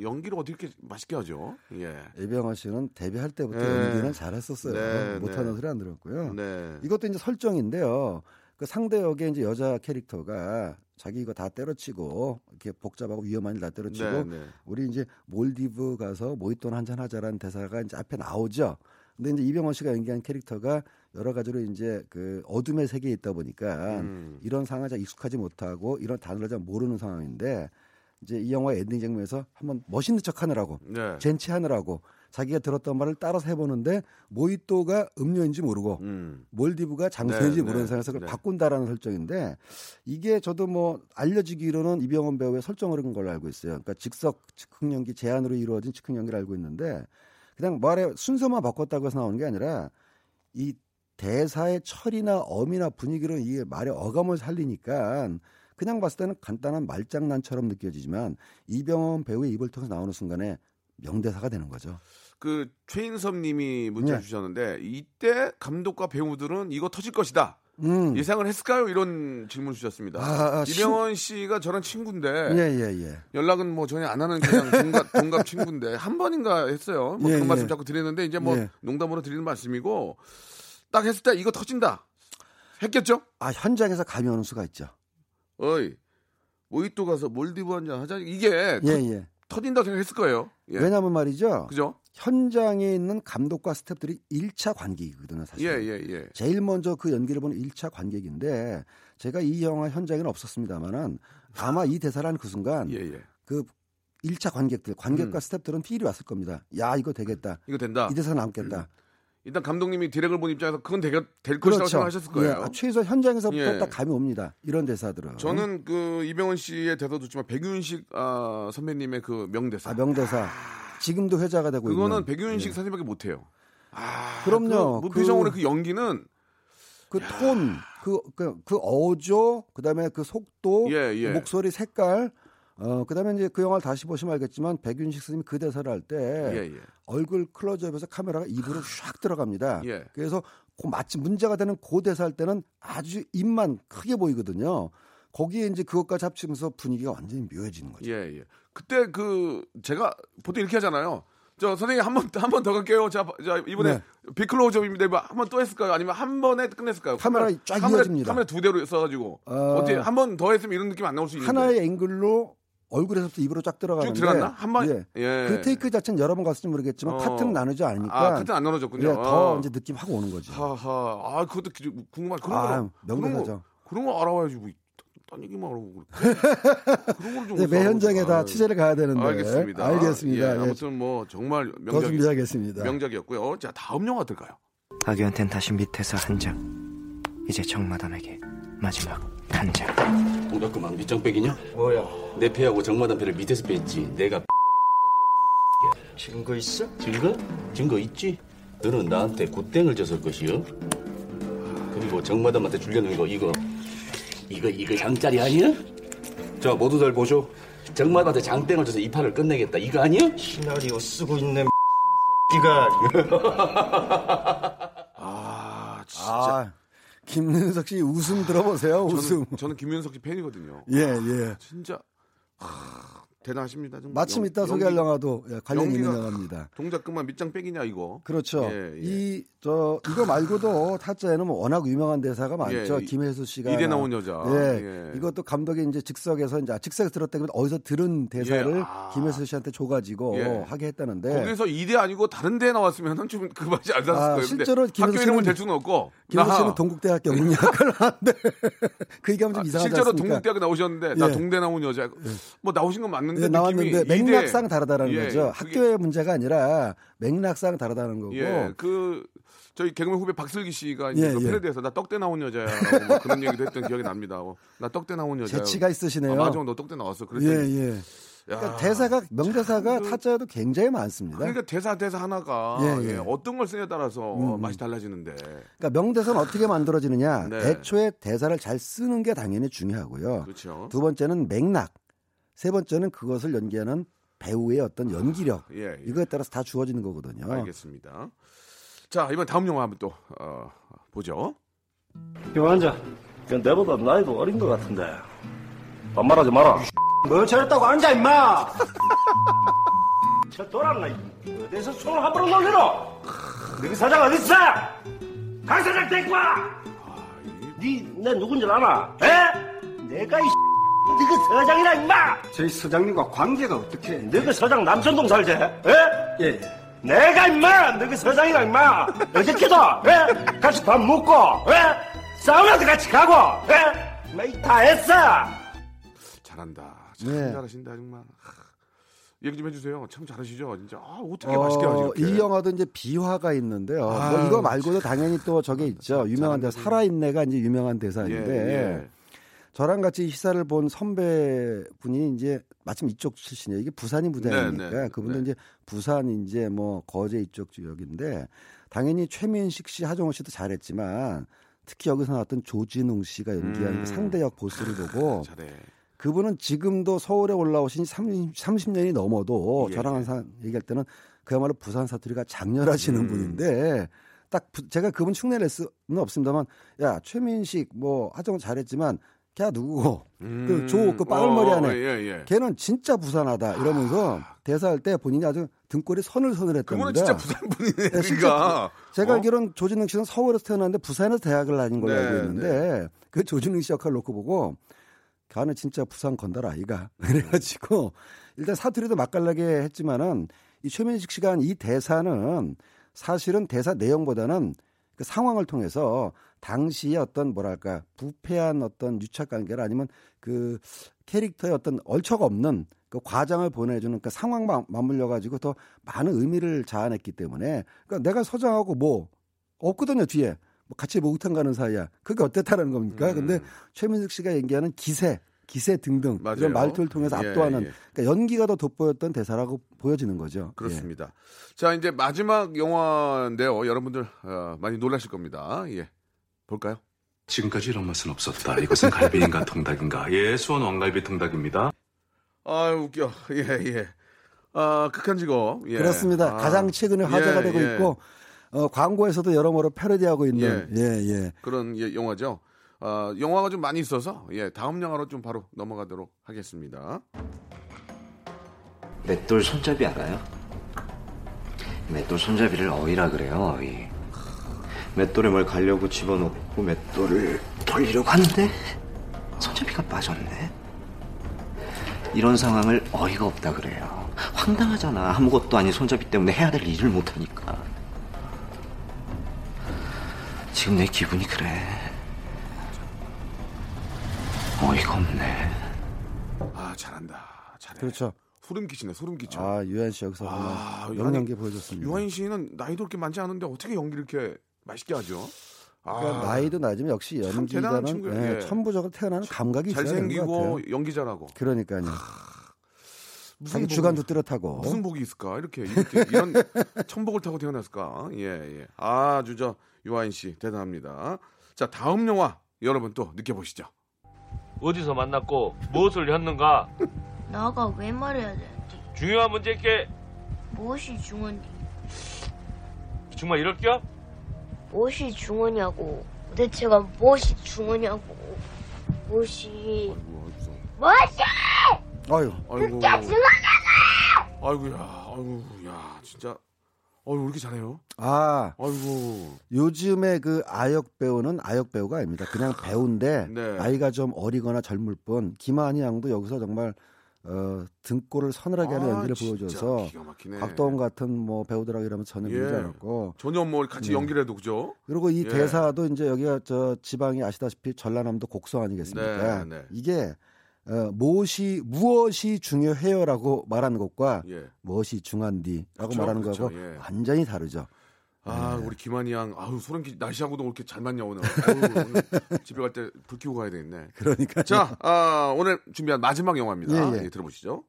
연기를 어떻게 이렇게 맛있게 하죠? 예. 이병헌 씨는 데뷔할 때부터 예. 연기는 잘했었어요. 네, 못하는 네. 소리 안 들었고요. 네. 이것도 이제 설정인데요. 그 상대 역의 이제 여자 캐릭터가 자기 이거 다 때려치고 이렇게 복잡하고 위험한 일 다 때려치고 네, 네. 우리 이제 몰디브 가서 모히또나 한잔 하자라는 대사가 이제 앞에 나오죠. 근데 이제 이병헌 씨가 연기한 캐릭터가 여러 가지로 이제 그 어둠의 세계에 있다 보니까 음. 이런 상황에 잘 익숙하지 못하고 이런 단어를 잘 모르는 상황인데 이제 이 영화 엔딩 장면에서 한번 멋있는 척 하느라고 네. 젠체하느라고 자기가 들었던 말을 따라서 해보는데 모히또가 음료인지 모르고 음. 몰디브가 장소인지 네, 모르는 네, 상황에서 그걸 네. 바꾼다라는 설정인데 이게 저도 뭐 알려지기로는 이병헌 배우의 설정으로 한 걸로 알고 있어요. 그러니까 즉석 즉흥 연기 제안으로 이루어진 즉흥 연기를 알고 있는데 그냥 말의 순서만 바꿨다고 해서 나오는 게 아니라 이 대사의 철이나 어미나 분위기로 이 말의 어감을 살리니까 그냥 봤을 때는 간단한 말장난처럼 느껴지지만 이병헌 배우의 입을 통해서 나오는 순간에 명대사가 되는 거죠. 그 최인섭 님이 문자 네. 주셨는데 이때 감독과 배우들은 이거 터질 것이다. 음. 예상을 했을까요? 이런 질문 주셨습니다. 아, 아, 이병헌 씨가 저랑 친구인데 예, 예, 예. 연락은 뭐 전혀 안 하는 그냥 동갑, 동갑 친구인데 한 번인가 했어요. 뭐 예, 그런 말씀 예. 자꾸 드리는데 이제 뭐 예. 농담으로 드리는 말씀이고 딱 했을 때 이거 터진다. 했겠죠? 아, 현장에서 감이 오는 수가 있죠. 어이 모히또 가서 몰디브 한잔 하자. 이게 예, 터, 예. 터진다고 생각했을 거예요. 예. 왜냐면 말이죠. 그죠? 현장에 있는 감독과 스태프들이 1차 관객이거든요, 사실. 예, 예, 예. 제일 먼저 그 연기를 보는 1차 관객인데 제가 이 영화 현장에는 없었습니다만은 아마 이 대사를 한그 순간 예, 예. 그 1차 관객들, 관객과 음. 스태프들은 필이 왔을 겁니다. 야, 이거 되겠다. 이거 된다. 이 대사 남겠다. 일단 감독님이 디렉을 본 입장에서 그건 되될 것이라고 생각하셨을 거예요. 예, 아, 최소 현장에서부터 예. 딱 감이 옵니다. 이런 대사들은. 저는 그 이병헌 씨의 대사도 있지만 백윤식 아, 선배님의 그 명대사. 아, 명대사. 지금도 회자가 되고 그거는 있는. 백윤식 예. 선생님밖에 못해요. 아, 그럼요. 그 그- 무표정으로 그 연기는 그 톤, 그, 그, 그 어조, 그 다음에 그 속도, 예, 예. 그 목소리 색깔, 어, 그 다음에 이제 그 영화를 다시 보시면 알겠지만 백윤식 선생님이 그 대사를 할때 예, 예. 얼굴 클로즈업에서 카메라가 입으로 샥 들어갑니다. 예. 그래서 그 마치 문제가 되는 그 대사 할 때는 아주 입만 크게 보이거든요. 거기에 이제 그것까지 합치면서 분위기가 완전히 묘해지는 거죠. 예, 예. 그때 그 제가 보통 이렇게 하잖아요. 저 선생님 한 번 한 번 더 갈게요. 자, 자 이번에 네. 비클로즈업입니다. 한 번 또 했을까요? 아니면 한 번에 끝냈을까요? 카메라 쫙 카메라, 이어집니다. 카메라 두 대로 써가지고 어, 어... 떻게 한 번 더 했으면 이런 느낌 안 나올 수 있는데 하나의 앵글로 얼굴에서부터 입으로 쫙 들어가는데 쭉 들어갔나? 한 번? 예. 예. 그 테이크 자체는 여러 번 갔을지 모르겠지만 어. 파트는 나누지 않으니까 아, 파트는 안 나눠졌군요. 예, 더 아. 이제 느낌 확 오는 거죠. 하하. 아, 그것도 기- 궁금한 그런 아, 거. 명대사죠. 그런 거, 그런 거 알아봐야지. 뭐, 딴 얘기만 하고 그래. 그런 걸좀 네, 매 현장에 다 취재를 가야 되는데. 알겠습니다. 알겠습니다. 예, 예. 아무튼 뭐 정말 더 명작이. 명작이었고요. 자, 다음 영화 들까요? 박유한텐 다시 밑에서 한 장. 이제 정마담에게 마지막 한 장. 동작그만 밑장 빼기냐? 뭐야? 내 패하고 정마담 패를 밑에서 뺐지. 내가 증거 있어? 증거? 증거 있지. 너는 나한테 굿땡을 줬을 것이요. 그리고 정마담한테 줄려는 거 이거 이거 이거 장짜리 아니야? 자 모두 잘 보쇼. 정마담한테 장땡을 줘서 이 판을 끝내겠다. 이거 아니야? 시나리오 쓰고 있는 이가 아, 진짜. 아, 김윤석 씨 웃음 들어보세요. 웃음. 저는, 저는 김윤석 씨 팬이거든요. 예, 예. 진짜 하, 대단하십니다. 정말. 마침 연- 이따 소개할 영화도 예, 관련 있는 영화입니다. 동작 그만 밑장 빼기냐 이거. 그렇죠. 예, 예. 이저 이거 말고도 타짜에는 뭐 워낙 유명한 대사가 많죠. 예, 김혜수 씨가 이대 나온 여자. 예, 예. 이것도 감독이 이제 즉석에서 이제 즉석에서 들었다면 어디서 들은 대사를 예, 아. 김혜수 씨한테 줘가지고 예. 하게 했다는데 거기서 이대 아니고 다른 데 나왔으면은 좀그 맛이 안 났을 아, 거예요. 실제로 김혜수 학교 씨는- 댈 수는 없고. 김혜수 나- 씨는 동국대학교 문학을 하는데 그 얘기하면 좀 아, 이상하지 실제로 않습니까? 동국대학에 나오셨는데 나 예. 동대 나온 여자 뭐 나오신 건 맞는데 예, 나왔는데 느낌이 맥락상 다르다는 예, 거죠. 학교의 문제가 아니라 맥락상 다르다는 거고. 예, 그 저희 개그맨 후배 박슬기 씨가 이제 예, 그 예. 패러디에서 나 떡대 나온 여자라고 뭐 그런 얘기도 했던 기억이 납니다. 어, 나 떡대 나온 여자. 재치가 있으시네요. 아, 맞아, 너 떡대 나왔어. 그랬더니 예, 예. 그러니까 야, 대사가 명대사가 그- 타짜에도 굉장히 많습니다. 그러니까 대사 대사 하나가 예, 예, 예. 어떤 걸 쓰냐에 따라서 음, 음. 맛이 달라지는데. 그러니까 명대사는 어떻게 만들어지느냐? 네. 애초에 대사를 잘 쓰는 게 당연히 중요하고요. 그렇죠. 두 번째는 맥락, 세 번째는 그것을 연기하는 배우의 어떤 연기력 예, 예. 이거에 따라서 다 주어지는 거거든요. 알겠습니다. 자, 이번 다음 영화 한번 또 어, 보죠. 병환자, 내보다 나이도 어린 것 같은데. 반말하지 마라. 뭐 저랬다고 앉아 임마. 저 돌았나? 어디서 손을 함부로 놀리노? 너희 사장 어디 있어? 강 사장 데리고 와. 니내 누군지 알아? 에? 내가 이너 그 서장이라 임마. 저희 서장님과 관계가 어떻게? 너그 서장 남천동 살지? 에? 예. 내가 임마 너그 서장이라 임마 어저께도 에? 같이 밥 먹고 에? 사우나도 같이 가고 에? 뭐다 했어 잘한다. 참 네. 잘하신다 정말. 하, 얘기 좀 해주세요. 참 잘하시죠, 진짜. 아, 어떻게 맛있게 하지 어, 이렇게. 이 영화도 이제 비화가 있는데요. 뭐 아유, 이거 말고도 당연히 또 저게 있죠. 유명한 대사 살아있네가 이제 유명한 예, 대사인데 예. 저랑 같이 시사를 본 선배분이 이제 마침 이쪽 출신이에요. 이게 부산이 부장이니까 네, 네, 그분도 네. 이제 부산 이제 뭐 거제 이쪽 지역인데 당연히 최민식 씨, 하정우 씨도 잘했지만 특히 여기서 나왔던 조진웅 씨가 연기한 음. 그 상대역 보스를 보고 잘해. 그분은 지금도 서울에 올라오신 30, 30년이 넘어도 예, 저랑 예. 항상 얘기할 때는 그야말로 부산 사투리가 장렬하시는 음. 분인데 딱 부- 제가 그분 흉내낼 수는 없습니다만 야 최민식 뭐 하정우 잘했지만 걔 누구고 음. 그조그 빠글머리 어, 안에 예, 예. 걔는 진짜 부산하다 이러면서 대사할 때 본인이 아주 등골이 선을 선을 했답니다. 그거는 진짜 부산 분이네. 네, 그러니까. 진짜 부- 제가 어? 알기로는 조진웅 씨는 서울에서 태어났는데 부산에서 대학을 다닌 걸로 네, 알고 있는데 그 조진웅 씨 역할을 놓고 보고 가는 진짜 부산 건달 아이가 그래가지고 일단 사투리도 맛깔나게 했지만은 이 최민식 씨가 한 이 대사는 사실은 대사 내용보다는 그 상황을 통해서 당시의 어떤 뭐랄까 부패한 어떤 유착 관계를 아니면 그 캐릭터의 어떤 얼척 없는 그 과장을 보내주는 그 상황만 맞물려 가지고 더 많은 의미를 자아냈기 때문에 그러니까 내가 서장하고 뭐 없거든요 뒤에 뭐 같이 목욕탕 가는 사이야 그게 어땠다는 겁니까? 음. 근데 최민숙 씨가 얘기하는 기세 기세 등등 맞아요. 이런 말투를 통해서 예, 압도하는 예. 그러니까 연기가 더 돋보였던 대사라고 보여지는 거죠. 그렇습니다. 자, 이제 마지막 영화인데요. 여러분들 어, 많이 놀라실 겁니다. 예. 볼까요? 지금까지 이런 맛은 없었다. 이것은 갈비인가 통닭인가? 예, 수원 왕갈비 통닭입니다. 아, 웃겨. 예, 예. 아, 극한 직업. 예. 그렇습니다. 아. 가장 최근에 화제가 예, 되고 예. 있고 어, 광고에서도 여러모로 패러디하고 있는 예. 예, 예. 그런 예, 영화죠. 아, 영화가 좀 많이 있어서 예, 다음 영화로 좀 바로 넘어가도록 하겠습니다. 맷돌 손잡이 알아요? 맷돌 손잡이를 어이라 그래요, 어이. 맷돌에 뭘 가려고 집어넣고 맷돌을 돌리려고 하는데 손잡이가 빠졌네. 이런 상황을 어이가 없다 그래요. 황당하잖아. 아무것도 아닌 손잡이 때문에 해야 될 일을 못하니까. 지금 내 기분이 그래. 어이가 없네. 아, 잘한다. 잘해. 그렇죠. 소름 끼치네. 소름 끼쳐. 아 유한 씨 여기서 아, 명연기 보여줬습니다. 유한 씨는 나이도 그렇게 많지 않은데 어떻게 연기를 이렇게 맛있게 하죠? 아, 그러니까 나이도 낮으면 역시 연기자는 친구예요. 예, 예. 천부적으로 태어나는 감각이 있어야 되는 것 잘생기고. 연기 잘하고 그러니까요. 무슨 복이- 주관도 뚜렷하고 무슨 복이 있을까? 이렇게, 이렇게 이런 천복을 타고 태어났을까? 예, 예. 아주 저 유아인 씨 대단합니다. 자, 다음 영화 여러분 또 느껴보시죠. 어디서 만났고 무엇을 했는가? 나가 왜 말해야 되는지. 중요한 문제께 무엇이 중요한지 정말 이럴게요? 무엇이 중요냐고. 도대체가 무엇이 중요냐고. 무엇이. 무엇이? 아유, 아이고. 그게 중요냐고! 아이고야, 아이고, 야, 진짜. 어유 왜 이렇게 잘해요? 아, 아이고. 요즘에 그 아역 배우는 아역 배우가 아닙니다. 그냥 배우인데 네. 나이가 좀 어리거나 젊을 뿐 김한희 양도 여기서 정말 어, 등골을 서늘하게 하는 아, 연기를 보여줘서. 곽도원 같은 뭐 배우들하고 이러면 전혀 예. 밀지 않았고 전혀 뭐 같이 네. 연기를 해도 그죠? 그리고 이 예. 대사도 이제 여기가 저 지방이 아시다시피 전라남도 곡성 아니겠습니까? 네, 네. 이게 어, 무엇이 무엇이 중요해요라고 말하는 것과 예. 무엇이 중한디라고 그렇죠, 말하는 그렇죠, 거하고 예. 완전히 다르죠. 아, 네. 우리 김한희 양, 아우, 소름 끼, 날씨하고도 그렇게 잘 맞냐, 오늘. 아유, 오늘 집에 갈 때 불 켜고 가야 되겠네. 그러니까 자, 아, 오늘 준비한 마지막 영화입니다. 예, 예. 예, 들어보시죠.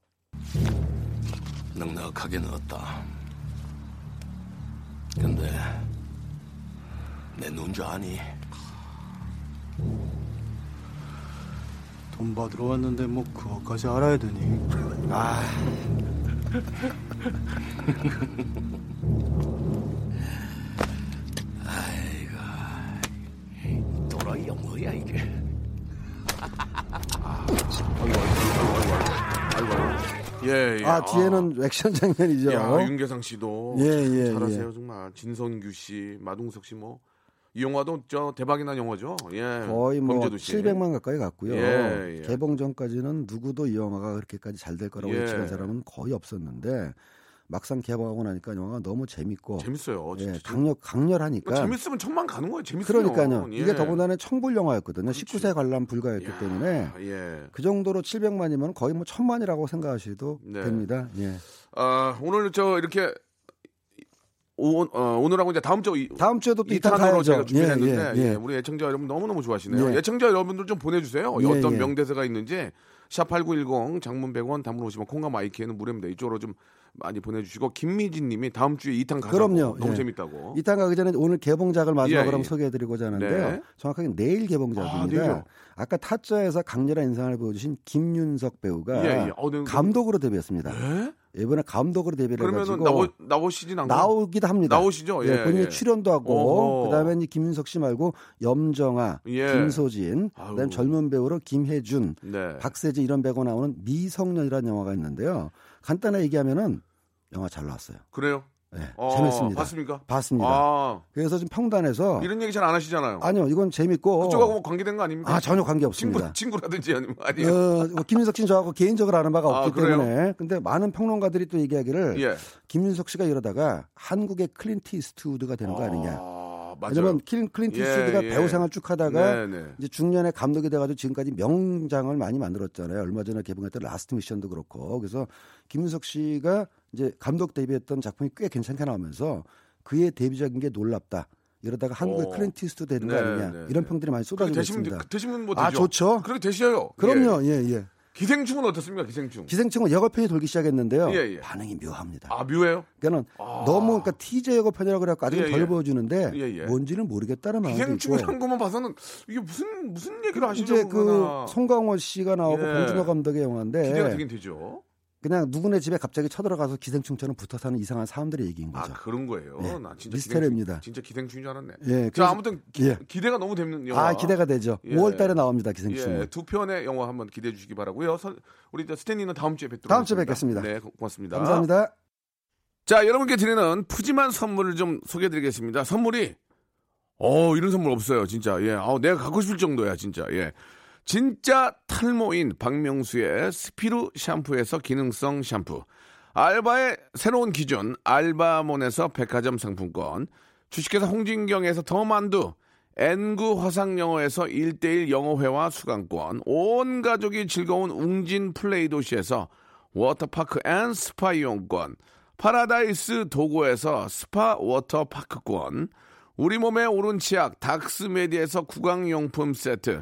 넉넉하게 넣었다. 근데 내 눈 줄 아니? 돈 받으러 왔는데 뭐 그것까지 알아야 되니? 아. 또라이 뭐야 이게? 예, 예. 아 뒤에는 액션 장면이죠. 야, 윤계상 씨도 예, 참 예, 잘하세요, 예. 정말. 진성규 씨, 마동석 씨 뭐. 이 영화도 저 대박이 난 영화죠. 예. 거의 뭐 범죄도시. 700만 가까이 갔고요. 예, 예. 개봉 전까지는 누구도 이 영화가 그렇게까지 잘 될 거라고 예. 예측한 사람은 거의 없었는데 막상 개봉하고 나니까 영화가 너무 재밌고 재밌어요. 예, 진짜. 강력 강렬하니까 재밌으면 천만 가는 거예요. 재밌어요. 그러니까요. 예. 이게 더군다나 청불 영화였거든요. 19세 관람 불가였기 때문에 예. 그 정도로 700만이면 거의 뭐 천만이라고 생각하셔도 네. 됩니다. 예. 아, 오늘 저 이렇게 오, 어, 오늘하고 이제 다음 주 이- 다음 주에도 또 이탄 이탄으로. 제가 준비했는데 예, 예, 예. 우리 애청자 여러분 너무너무 좋아하시네요. 예. 애청자 여러분들 좀 보내주세요. 예, 어떤 예. 명대사가 있는지 샵8910 장문 100원 단문 50원 콩과 마이키에는 무료입니다. 이쪽으로 좀 많이 보내주시고 김미진 님이 다음 주에 이탄 가자고 그럼요. 너무 예. 재밌다고. 이탄 가기 전에 오늘 개봉작을 마지막으로 예, 예. 소개해드리고자 하는데요. 네. 정확하게 내일 개봉작입니다. 아? 아, 까 타짜에서 강렬한 인상을 보여주신 김윤석 배우가 예, 예. 어, 네, 감독으로 데뷔했습니다. 네? 이번에 감독으로 데뷔를 해가지고 나오 나오시진 않고 나오기도 합니다. 나오시죠? 예, 예, 본인이 예. 출연도 하고. 그다음에 이제 김윤석 씨 말고 염정아, 예. 김소진, 아유. 그다음 에 젊은 배우로 김혜준, 네. 박세지 이런 배우가 나오는 미성년이라는 영화가 있는데요. 간단하게 얘기하면은 영화 잘 나왔어요. 그래요? 네, 어, 재밌습니다. 봤습니까? 봤습니다. 아. 그래서 지금 평단에서 이런 얘기 잘 안 하시잖아요. 아니요, 이건 재밌고 그쪽하고 뭐 관계된 거 아닙니까? 아 전혀 관계 없습니다. 친구, 친구라든지 아니면 아니요. 어, 뭐 김윤석 씨는 저하고 개인적으로 아는 바가 아, 없기 그래요? 때문에 근데 많은 평론가들이 또 얘기하기를 예. 김윤석 씨가 이러다가 한국의 클린트 이스트우드가 되는 거 아니냐. 아, 맞아요. 왜냐면 클린, 클린트 예, 예. 배우 생활 쭉 하다가 네, 네. 이제 중년에 감독이 돼가지고 지금까지 명작을 많이 만들었잖아요. 얼마 전에 개봉했던 Last Mission도 그렇고 그래서 김윤석 씨가 이제 감독 데뷔했던 작품이 꽤 괜찮게 나오면서 그의 데뷔작인 게 놀랍다. 이러다가 한국의 어. 클린트 이스트우드 되는 거 네, 아니냐 네, 이런 네. 평들이 많이 쏟아지고 있습니다. 되시면 뭐 되죠. 아 좋죠. 그렇게 되셔요. 그럼요. 예. 예 예. 기생충은 어떻습니까? 기생충. 기생충은 예고편이 돌기 시작했는데요. 예, 예. 반응이 묘합니다. 아 묘해요? 그러니까 너무 그러니까 티저 예고편이라고 그래갖고 아직 예, 덜 예. 보여주는데 예, 예. 뭔지는 모르겠다는 마음이 있고 기생충이라는 것만 봐서는 이게 무슨 무슨 얘기를 하시려고 이제 그. 송강호 씨가 나오고 예. 봉준호 감독의 영화인데 기대가 되긴 되죠. 그냥 누구네 집에 갑자기 쳐들어가서 기생충처럼 붙어 사는 이상한 사람들의 얘기인 거죠. 아 그런 거예요. 예. 나 진짜 미스테리입니다. 기생충, 진짜 기생충인 줄 알았네. 예, 자 아무튼 기, 예. 기대가 너무 되는 영화. 아 기대가 되죠. 예. 5월달에 나옵니다 기생충. 예, 두 편의 영화 한번 기대해 주시기 바라고요. 선- 우리 저 스탠리는 다음 주에 뵙도록 다음 주에. 뵙겠습니다. 네, 고- 고맙습니다. 감사합니다. 자, 여러분께 드리는 푸짐한 선물을 좀 소개해 드리겠습니다. 선물이 어, 이런 선물 없어요, 진짜. 예. 아, 내가 갖고 싶을 정도야, 진짜. 예. 진짜 탈모인 박명수의 스피루 샴푸에서 기능성 샴푸. 알바의 새로운 기준 알바몬에서 백화점 상품권. 주식회사 홍진경에서 더 만두. N구 화상영어에서 1대1 영어회화 수강권. 온 가족이 즐거운 웅진 플레이 도시에서 워터파크 and 스파 이용권. 파라다이스 도고에서 스파 워터파크권. 우리 몸에 옳은 치약 닥스메디에서 구강용품 세트.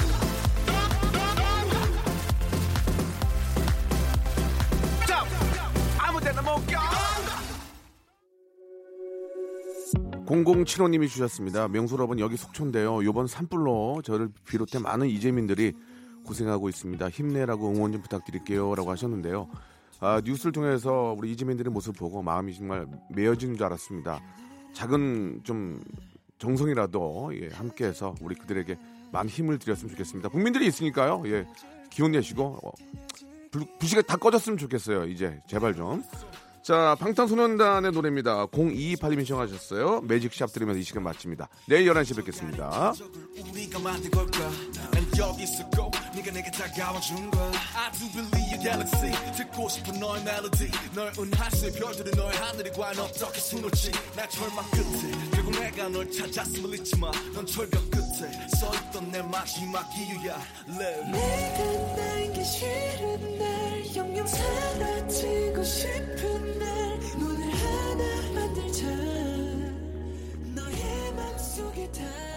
0075님이 주셨습니다. 명수 여러분 여기 속초인데요. 요번 산불로 저를 비롯해 많은 이재민들이 고생하고 있습니다. 힘내라고 응원 좀 부탁드릴게요. 라고 하셨는데요. 아, 뉴스를 통해서 우리 이재민들의 모습을 보고 마음이 정말 메어지는 줄 알았습니다. 작은 좀 정성이라도 예, 함께해서 우리 그들에게 많은 힘을 드렸으면 좋겠습니다. 국민들이 있으니까요. 예, 기운 내시고 어, 불, 불씨가 다 꺼졌으면 좋겠어요. 이제 제발 좀. 자, 방탄소년단의 노래입니다. 0228님이 신청하셨어요. 매직샵 들으면서 이 시간 마칩니다. 내일 11시에 뵙겠습니다. 그렇게 내게 다가와준 거야 I do believe you galaxy. 듣고 싶은 너의 멜로디 널 은하수의 별들이 너의 하늘이 과연 어떻게 수놓지. 나 절망 끝에. 결국 내가 널 찾았음을 잊지 마넌 철벽 끝에 서있던 내 마지막 이유야. Live. 내가 날기 그 싫은 날 영영 사라지고 싶은 날 눈을 하나 만들자. 너의 맘속에 다